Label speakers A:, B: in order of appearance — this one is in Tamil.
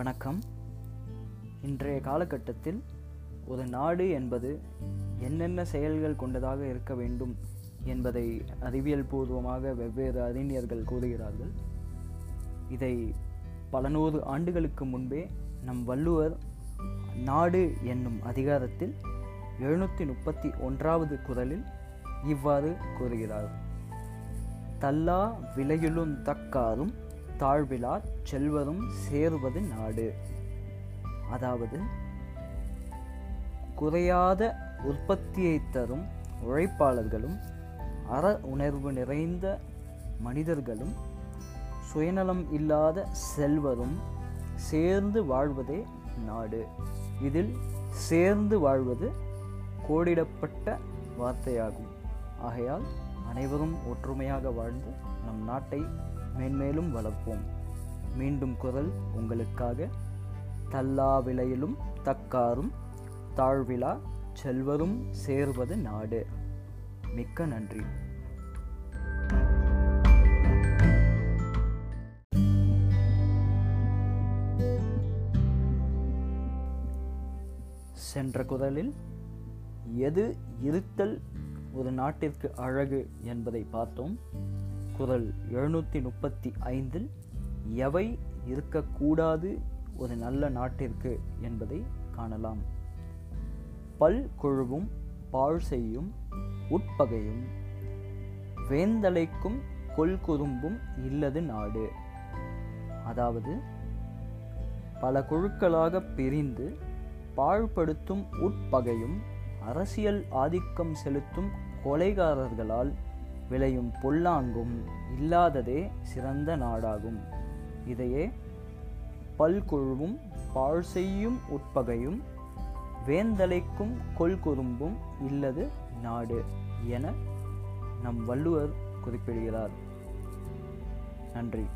A: வணக்கம். இன்றைய காலகட்டத்தில் ஒரு நாடு என்பது என்னென்ன செயல்கள் கொண்டதாக இருக்க வேண்டும் என்பதை அறிவியல் பூர்வமாக வெவ்வேறு அறிஞர்கள் கூறுகிறார்கள். இதை பல நூறு ஆண்டுகளுக்கு முன்பே நம் வள்ளுவர் நாடு என்னும் அதிகாரத்தில் எழுநூற்றி முப்பத்தி ஒன்றாவது குரலில் இவ்வாறு கூறுகிறார். தல்லா விலையுளும் தக்காரும் தாழ்விலா செல்வரும் சேர்வது நாடு. அதாவது குறையாத உற்பத்தியை தரும் உழைப்பாளர்களும் அற உணர்வு நிறைந்த மனிதர்களும் சுயநலம் இல்லாத செல்வரும் சேர்ந்து வாழ்வதே நாடு. இதில் சேர்ந்து வாழ்வது கோடிடப்பட்ட வார்த்தையாகும். ஆகையால் அனைவரும் ஒற்றுமையாக வாழ்ந்து நம் நாட்டை மேன்மேலும் வளர்ப்போம். மீண்டும் குரல் உங்களுக்காக. தல்லா விலையிலும் தக்காரும் தாழ்விழா செல்வரும் சேர்வது நாடு. மிக்க நன்றி. சென்ற குரலில் எது இருத்தல் ஒரு நாட்டிற்கு அழகு என்பதை பார்த்தோம். குரல் எழுநூற்றி முப்பத்தி ஐந்தில் எவை இருக்கக்கூடாது ஒரு நல்ல நாட்டிற்கு? என்பதை காணலாம். பல் கொழுவும் பாழ் செய்யும் உட்பகையும் வேந்தலைக்கும் கொள்குறும்பும் இல்லது நாடு. அதாவது பல குழுக்களாக பிரிந்து பாழ்படுத்தும் உட்பகையும் அரசியல் ஆதிக்கம் செலுத்தும் கொலைகாரர்களால் விளையும் பொல்லாங்கும் இல்லாததே சிறந்த நாடாகும். இதையே பல்கொழுவும் பாழ் செய்யும் உட்பகையும் வேந்தலைக்கும் கொள்குறும்பும் இல்லது நாடு என நம் வள்ளுவர் குறிப்பிடுகிறார். நன்றி.